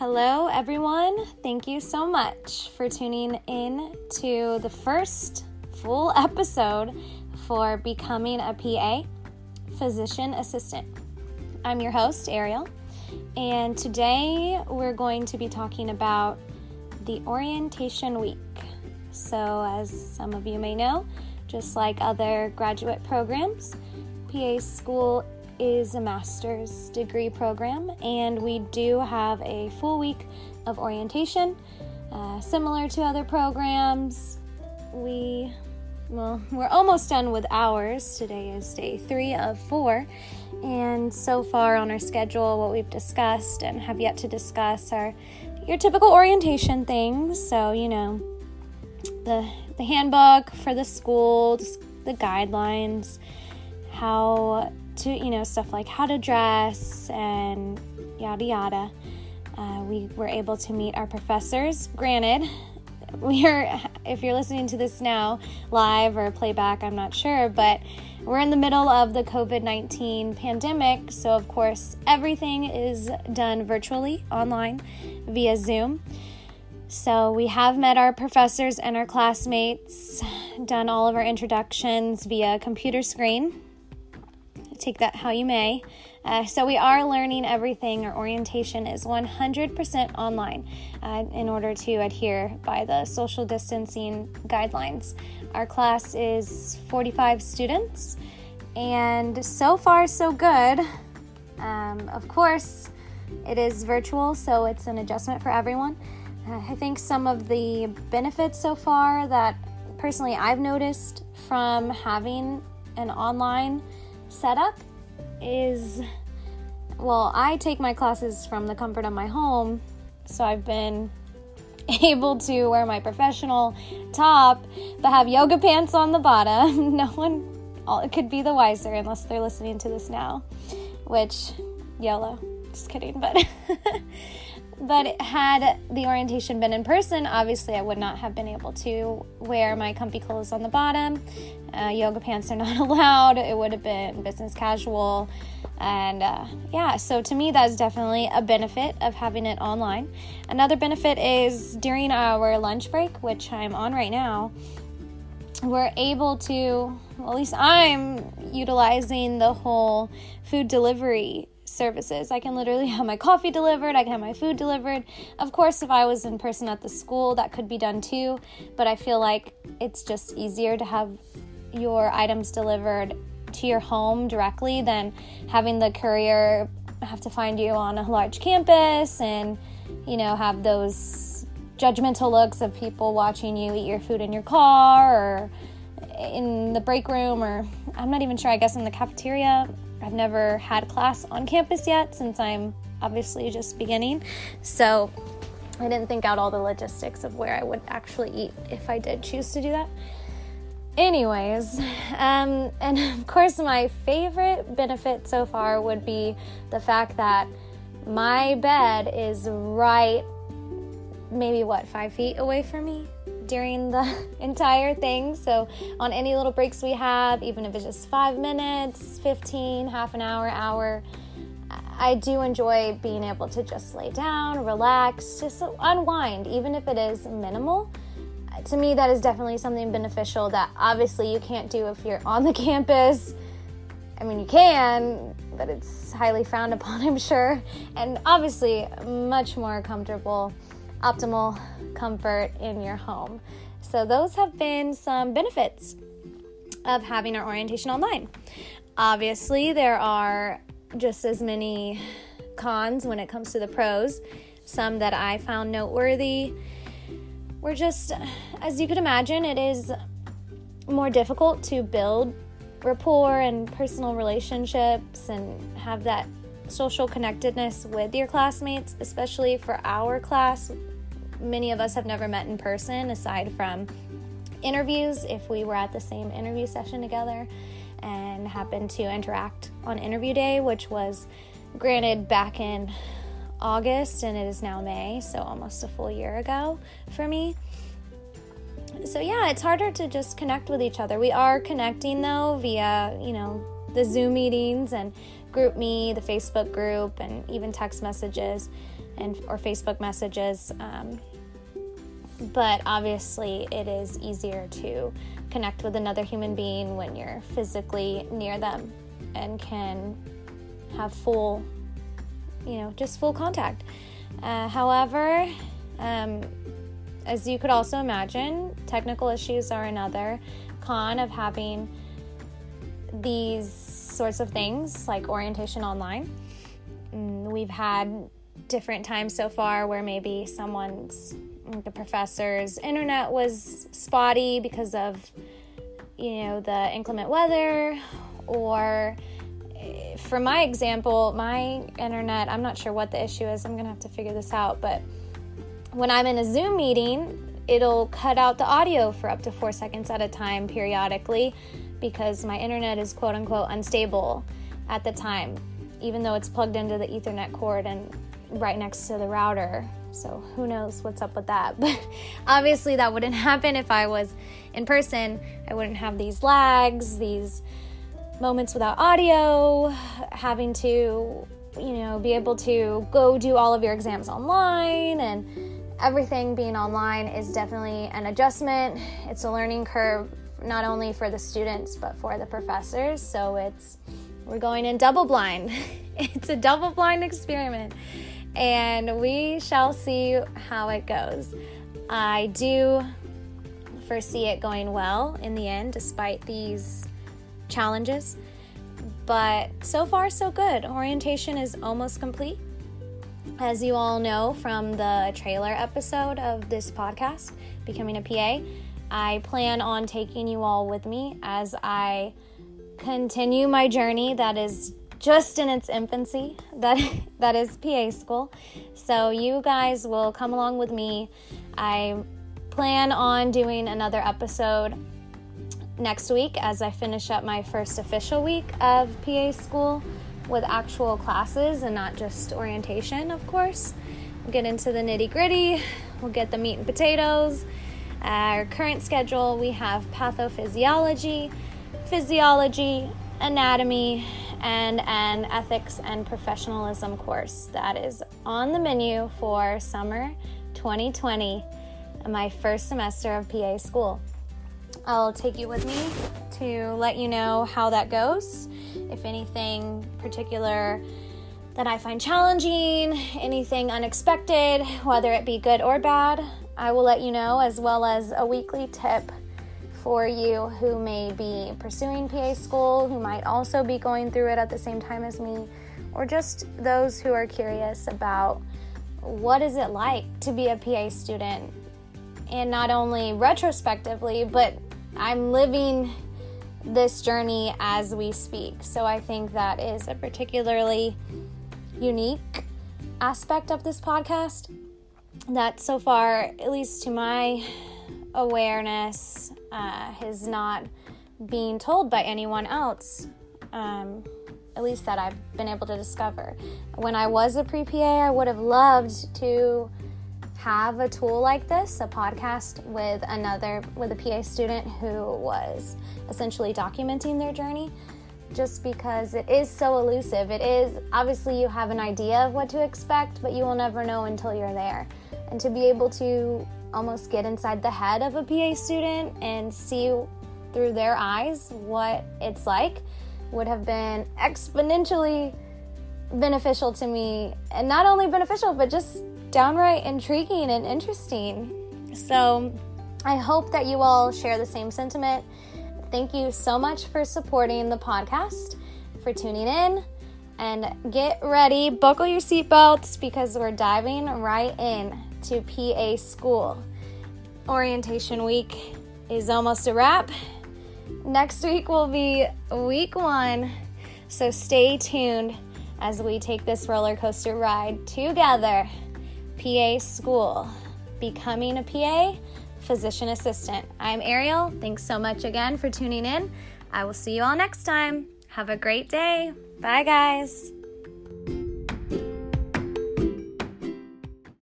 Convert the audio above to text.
Hello, everyone. Thank you so much for tuning in to the first full episode for Becoming a PA, Physician Assistant. I'm your host, Ariel, and today we're going to be talking about the orientation week. So, as some of you may know, just like other graduate programs, PA school is a master's degree program, and we do have a full week of orientation. Uh, similar to other programs, we well, we're almost done with ours. Today is day three of four, and so far on our schedule, what we've discussed and have yet to discuss are your typical orientation things. So, you know, the the handbook for the school, the guidelines, how to, you know, stuff like how to dress and yada yada. Uh, we were able to meet our professors. Granted, we are, if you're listening to this now, live or playback, I'm not sure, but we're in the middle of the COVID 19 pandemic. So, of course, everything is done virtually online via Zoom. So, we have met our professors and our classmates, done all of our introductions via computer screen take that how you may. Uh, so, we are learning everything. Our orientation is 100% online uh, in order to adhere by the social distancing guidelines. Our class is 45 students, and so far, so good. Um, of course, it is virtual, so it's an adjustment for everyone. Uh, I think some of the benefits so far that personally I've noticed from having an online setup is well, I take my classes from the comfort of my home, so I've been able to wear my professional top but have yoga pants on the bottom. no one could be the wiser unless they're listening to this now, which YOLO. Just kidding, but But had the orientation been in person, obviously I would not have been able to wear my comfy clothes on the bottom. Uh, yoga pants are not allowed. It would have been business casual. And uh, yeah, so to me, that's definitely a benefit of having it online. Another benefit is during our lunch break, which I'm on right now, we're able to, well, at least I'm utilizing the whole food delivery services. I can literally have my coffee delivered, I can have my food delivered. Of course, if I was in person at the school, that could be done too, but I feel like it's just easier to have your items delivered to your home directly than having the courier have to find you on a large campus and, you know, have those judgmental looks of people watching you eat your food in your car or in the break room or I'm not even sure, I guess in the cafeteria. I've never had class on campus yet since I'm obviously just beginning. So I didn't think out all the logistics of where I would actually eat if I did choose to do that. Anyways, um, and of course, my favorite benefit so far would be the fact that my bed is right, maybe what, five feet away from me during the entire thing. So, on any little breaks we have, even if it's just five minutes, 15, half an hour, hour, I do enjoy being able to just lay down, relax, just unwind, even if it is minimal. To me, that is definitely something beneficial that obviously you can't do if you're on the campus. I mean, you can, but it's highly frowned upon, I'm sure, and obviously much more comfortable optimal comfort in your home. So, those have been some benefits of having our orientation online. Obviously, there are just as many cons when it comes to the pros, some that I found noteworthy. We're just, as you could imagine, it is more difficult to build rapport and personal relationships and have that social connectedness with your classmates, especially for our class. Many of us have never met in person aside from interviews if we were at the same interview session together and happened to interact on interview day, which was granted back in August and it is now May, so almost a full year ago for me. So, yeah, it's harder to just connect with each other. We are connecting though via, you know, the Zoom meetings and GroupMe, the Facebook group, and even text messages and or Facebook messages. Um, but obviously, it is easier to connect with another human being when you're physically near them and can have full, you know, just full contact. Uh, however, um, as you could also imagine, technical issues are another con of having these sorts of things like orientation online. Mm, we've had different times so far where maybe someone's the professor's internet was spotty because of you know the inclement weather or eh, for my example my internet i'm not sure what the issue is i'm gonna have to figure this out but when i'm in a zoom meeting it'll cut out the audio for up to four seconds at a time periodically because my internet is quote unquote unstable at the time, even though it's plugged into the Ethernet cord and right next to the router. So who knows what's up with that? But obviously, that wouldn't happen if I was in person. I wouldn't have these lags, these moments without audio, having to, you know, be able to go do all of your exams online and everything being online is definitely an adjustment. It's a learning curve not only for the students but for the professors. So it's we're going in double blind. it's a double blind experiment and we shall see how it goes. I do foresee it going well in the end despite these challenges. But so far so good. Orientation is almost complete. As you all know from the trailer episode of this podcast, Becoming a PA, I plan on taking you all with me as I continue my journey that is just in its infancy. That that is PA school. So you guys will come along with me. I plan on doing another episode next week as I finish up my first official week of PA school with actual classes and not just orientation, of course. We'll get into the nitty gritty, we'll get the meat and potatoes, our current schedule, we have pathophysiology, physiology, anatomy, and an ethics and professionalism course that is on the menu for summer 2020, my first semester of PA school. I'll take you with me to let you know how that goes. If anything particular that I find challenging, anything unexpected, whether it be good or bad, I will let you know, as well as a weekly tip for you who may be pursuing PA school, who might also be going through it at the same time as me, or just those who are curious about what is it like to be a PA student and not only retrospectively, but I'm living this journey as we speak. So I think that is a particularly unique aspect of this podcast that so far, at least to my awareness, uh, has not been told by anyone else. Um, at least that I've been able to discover. When I was a pre PA, I would have loved to have a tool like this, a podcast with another, with a PA student who was essentially documenting their journey, just because it is so elusive. It is, obviously, you have an idea of what to expect, but you will never know until you're there and to be able to almost get inside the head of a PA student and see through their eyes what it's like would have been exponentially beneficial to me. And not only beneficial, but just downright intriguing and interesting. So I hope that you all share the same sentiment. Thank you so much for supporting the podcast, for tuning in, and get ready, buckle your seatbelts because we're diving right in to PA school. Orientation week is almost a wrap. Next week will be week one, so stay tuned as we take this roller coaster ride together. PA school, becoming a PA, physician assistant. I'm Ariel. Thanks so much again for tuning in. I will see you all next time. Have a great day. Bye, guys.